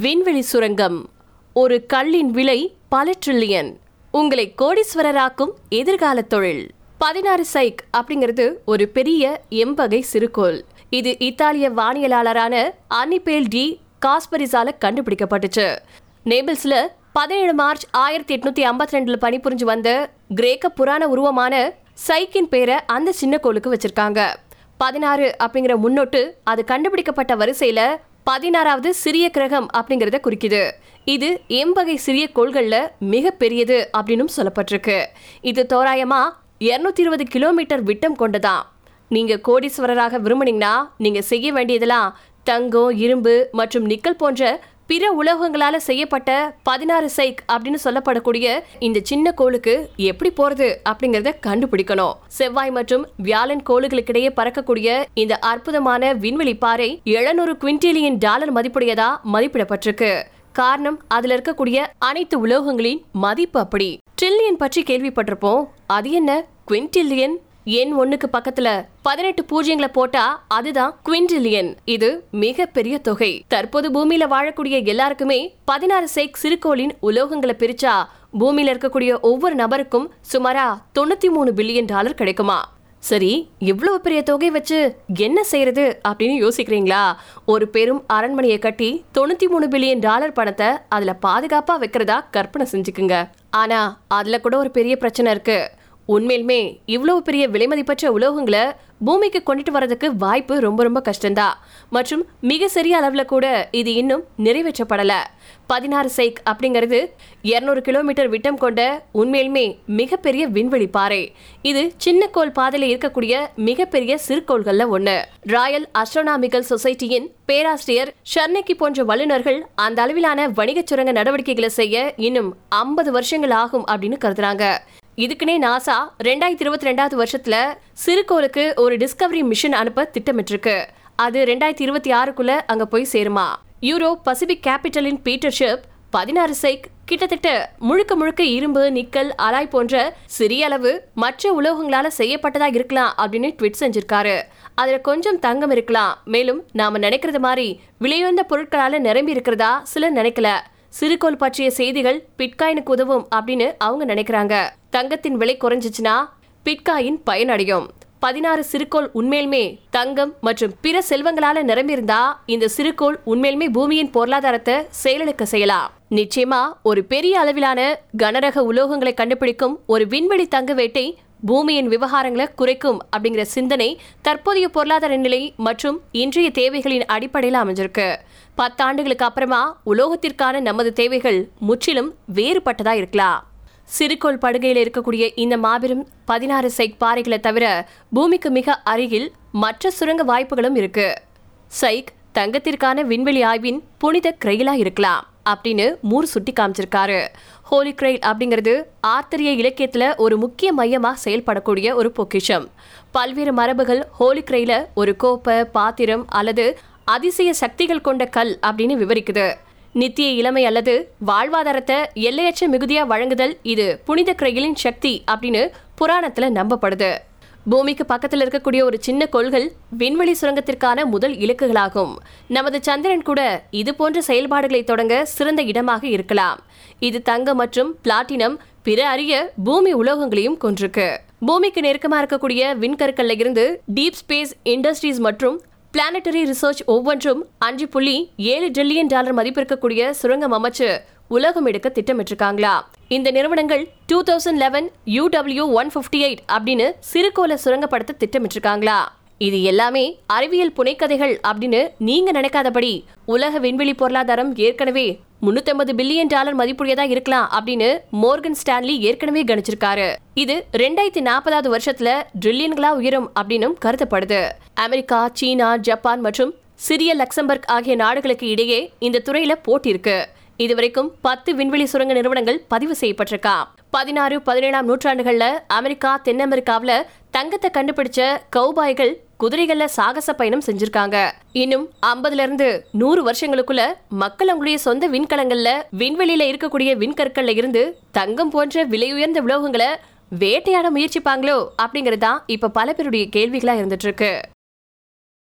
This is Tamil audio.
விண்வெளி சுரங்கம். ஒரு கல்லின் விலை பல ட்ரில்லியன் உங்களை கோடீஸ்வரராக்கும் எதிர்கால தொழில். பதினாறு சைக் அப்படிங்கிறது ஒரு பெரிய எம்பகை சிறுகோள். இது இத்தாலிய வானியலாளரான அனிபேல் டி காஸ்பரிஸால கண்டுபிடிக்கப்பட்டுச்சு. நேபிள்ஸ்ல பதினேழு மார்ச் ஆயிரத்தி எட்நூத்தி ஐம்பத்தி ரெண்டுல பணிபுரிஞ்சு வந்த கிரேக்க புராண உருவமான சைக்கின் பேரை அந்த சின்ன கோளுக்கு வச்சிருக்காங்க. பதினாறு அப்படிங்கிற முன்னொட்டு அது கண்டுபிடிக்கப்பட்ட வரிசையில பதினாறாவது சிறிய கிரகம் அப்படிங்கறத குறிக்குது. இது எம்பகை சிறிய கோள்கள்ல மிக பெரியது அப்படின்னு சொல்லப்பட்டிருக்கு. இது தோராயமா இருநூத்தி இருபது கிலோமீட்டர் விட்டம் கொண்டதாம் நீங்க கோடீஸ்வரராக விரும்புனீங்கன்னா நீங்க செய்ய வேண்டியதெல்லாம் தங்கம் இரும்பு மற்றும் நிக்கல் போன்ற பிற உலோகங்களால செய்யப்பட்ட பதினாறு சைக் அப்படின்னு சொல்லப்படக்கூடிய இந்த சின்ன கோளுக்கு எப்படி போறது அப்படிங்கறத கண்டுபிடிக்கணும். செவ்வாய் மற்றும் வியாழன் கோளுகளுக்கிடையே பறக்கக்கூடிய இந்த அற்புதமான விண்வெளி பாறை எழுநூறு குவிண்டிலியன் டாலர் மதிப்புடையதா மதிப்பிடப்பட்டிருக்கு. காரணம் அதுல இருக்கக்கூடிய அனைத்து உலோகங்களின் மதிப்பு அப்படி. ட்ரில்லியன் பற்றி கேள்விப்பட்டிருப்போம். அது என்ன? குவிண்டில்லியன் எண் ஒண்ணுக்கு பக்கத்துல பதினெட்டு பூஜ்ஜியங்களை போட்டா அதுதான் குவிண்டிலியன் இது மிக பெரிய தொகை. தற்போது பூமியில வாழக்கூடிய எல்லாருக்குமே பதினாறு சேக் சிறுகோளின் உலோகங்களை பிரிச்சா பூமியில இருக்கக்கூடிய ஒவ்வொரு நபருக்கும் சுமாரா தொண்ணூத்தி மூணு பில்லியன் டாலர் கிடைக்குமா? சரி இவ்வளவு பெரிய தொகை வச்சு என்ன செய்யறது அப்படின்னு யோசிக்கிறீங்களா? ஒரு பெரும் அரண்மனையை கட்டி தொண்ணூத்தி மூணு பில்லியன் டாலர் பணத்தை அதுல பாதுகாப்பா வைக்கிறதா கற்பனை செஞ்சுக்குங்க. ஆனா அதுல கூட ஒரு பெரிய பிரச்சனை இருக்கு. உண்மையிலுமே இவ்வளவு பெரிய விலைமதிப்பற்ற உலோகங்களை பூமிக்கு கொண்டுட்டு வரதுக்கு வாய்ப்பு ரொம்ப ரொம்ப கஷ்டம்தான் மற்றும் மிக சிறிய அளவுல கூட இது இன்னும் நிறைவேற்றப்படல. பதினாறு சைக் அப்படிங்கிறது இருநூறு கிலோமீட்டர் விட்டம் கொண்ட உண்மையிலுமே மிகப்பெரிய விண்வெளி பாறை. இது சின்ன கோள் பாதையில இருக்கக்கூடிய மிகப்பெரிய சிறுகோள்கள்ல ஒண்ணு. ராயல் அஸ்ட்ரோனாமிக்கல் சொசைட்டியின் பேராசிரியர் ஷர்னக்கி போன்ற வல்லுநர்கள் அந்த அளவிலான வணிக சுரங்க நடவடிக்கைகளை செய்ய இன்னும் ஐம்பது வருஷங்கள் ஆகும் அப்படின்னு கருதுறாங்க. இதுக்குனே நாசா ரெண்டாயிரத்தி இருபத்தி ரெண்டாவது வருஷத்துல சிறுகோளுக்கு ஒரு டிஸ்கவரி மிஷன் அனுப்ப திட்டமிட்டிருக்கு. அது ரெண்டாயிரத்தி இருபத்தி ஆறுக்குள்ள அங்க போய் சேருமா. யூரோ பசிபிக் கேபிட்டலின் பீட்டர்ஷிப் பதினாறு சைக் கிட்டத்தட்ட முழுக்க முழுக்க இரும்பு நிக்கல் அலாய் போன்ற சிறிய அளவு மற்ற உலோகங்களால செய்யப்பட்டதா இருக்கலாம் அப்படின்னு ட்விட் செஞ்சிருக்காரு. அதுல கொஞ்சம் தங்கம் இருக்கலாம். மேலும் நாம நினைக்கிறது மாதிரி விலையுயர்ந்த பொருட்களால நிரம்பி இருக்கிறதா சிலர் நினைக்கல. சிறுகோள் பற்றிய செய்திகள் பிட்காயினுக்கு உதவும் அப்படின்னு அவங்க நினைக்கிறாங்க. தங்கத்தின் விலை குறைஞ்சிச்சுன்னா பிட்காயின் பயனடையும் பதினாறு சிறுகோள் உண்மையிலுமே தங்கம் மற்றும் பிற செல்வங்களால நிரம்பியிருந்தா இந்த சிறுகோள் உண்மையிலுமே பூமியின் பொருளாதாரத்தை செயலிழக்க செய்யலாம். நிச்சயமா ஒரு பெரிய அளவிலான கனரக உலோகங்களை கண்டுபிடிக்கும் ஒரு விண்வெளி தங்க வேட்டை பூமியின் விவகாரங்களை குறைக்கும் அப்படிங்கிற சிந்தனை தற்போதைய பொருளாதார நிலை மற்றும் இன்றைய தேவைகளின் அடிப்படையில் அமைஞ்சிருக்கு. பத்தாண்டுகளுக்கு அப்புறமா உலோகத்திற்கான நமது தேவைகள் முற்றிலும் வேறுபட்டதா இருக்கலாம். சிறுகோள் படுகையில் இருக்கக்கூடிய இந்த மாபெரும் பதினாறு சைக் பாறைகளை தவிர பூமிக்கு மிக அருகில் மற்ற சுரங்க வாய்ப்புகளும் இருக்கு. சைக் தங்கத்திற்கான விண்வெளி ஆய்வின் புனித கிரெயிலா இருக்கலாம் அப்படின்னு மூர் சுட்டி காமிச்சிருக்காரு. ஹோலி கிரெயில் அப்படிங்கிறது ஆர்த்தரிய இலக்கியத்துல ஒரு முக்கிய மையமா செயல்படக்கூடிய ஒரு பொக்கிஷம். பல்வேறு மரபுகள் ஹோலி கிரெயில ஒரு கோப்பை பாத்திரம் அல்லது அதிசய சக்திகள் கொண்ட கல் அப்படின்னு விவரிக்குது. நித்திய இளமை அல்லது வாழ்வாதாரத்தை எல்லையற்ற மிகுதியா வழங்குதல் இது புனித கிரையிலின் சக்தி அப்படின்னு புராணத்துல நம்பப்படுது. பூமிக்கு பக்கத்தில் இருக்கக்கூடிய ஒரு சின்ன கோள்கள் விண்வெளி சுரங்கத்திற்கான முதல் இலக்குகளாகும். நமது சந்திரன் கூட இது போன்ற செயல்பாடுகளை தொடங்க சிறந்த இடமாக இருக்கலாம். இது தங்கம் மற்றும் பிளாட்டினம் பிற அரிய பூமி உலோகங்களையும் கொன்றிருக்கு பூமிக்கு நெருக்கமாக இருக்கக்கூடிய விண்கற்கள்ல இருந்து டீப் ஸ்பேஸ் இண்டஸ்ட்ரீஸ் மற்றும் பிளானட்டரி ரிசர்ச் ஒவ்வொன்றும் அஞ்சு புள்ளி ஏழு டிரில்லியன் டாலர் மதிப்பிருக்கக்கூடிய சுரங்கம் அமைச்சு உலகம் எடுக்க திட்டமிட்டிருக்காங்களா? இந்த நிறுவனங்கள் two thousand eleven U W one fifty eight அப்படின்னு சிறுகோள சுரங்கப்படுத்த திட்டமிட்டிருக்காங்களா? இது எல்லாமே அறிவியல் புனைக்கதைகள் அப்படின்னு நீங்க நினைக்காதபடி உலக விண்வெளி பொருளாதாரம் ஏற்கனவே முன்னூத்தி பில்லியன் டாலர் மதிப்புடையதா இருக்கலாம் அப்படின்னு மோர்கன் ஸ்டான்லி ஏற்கனவே கணிச்சிருக்காரு. இது ரெண்டாயிரத்தி நாற்பதாவது வருஷத்துல ட்ரில்லியன்களா உயரும் அப்படின்னும் கருதப்படுது. அமெரிக்கா சீனா ஜப்பான் மற்றும் சிறிய லக்சம்பர்க் ஆகிய நாடுகளுக்கு இடையே இந்த துறையில போட்டி இருக்கு. இதுவரைக்கும் பத்து விண்வெளி சுரங்க நிறுவனங்கள் பதிவு செய்யப்பட்டிருக்கா பதினாறு பதினேழாம் நூற்றாண்டுகள்ல அமெரிக்கா தென் அமெரிக்காவுல தங்கத்தை கண்டுபிடிச்ச கௌபாய்கள் குதிரைகள்ல சாகச பயணம் செஞ்சிருக்காங்க. இன்னும் ஐம்பதுல இருந்து நூறு வருஷங்களுக்குள்ள மக்கள் அவங்களுடைய சொந்த விண்கலங்கள்ல விண்வெளியில இருக்கக்கூடிய விண்கற்கள்ல இருந்து தங்கம் போன்ற விலையுயர்ந்த உலோகங்களை வேட்டையாட முயற்சிப்பாங்களோ அப்படிங்கறதுதான் இப்ப பல பேருடைய கேள்விகளா இருந்துட்டு இருக்கு.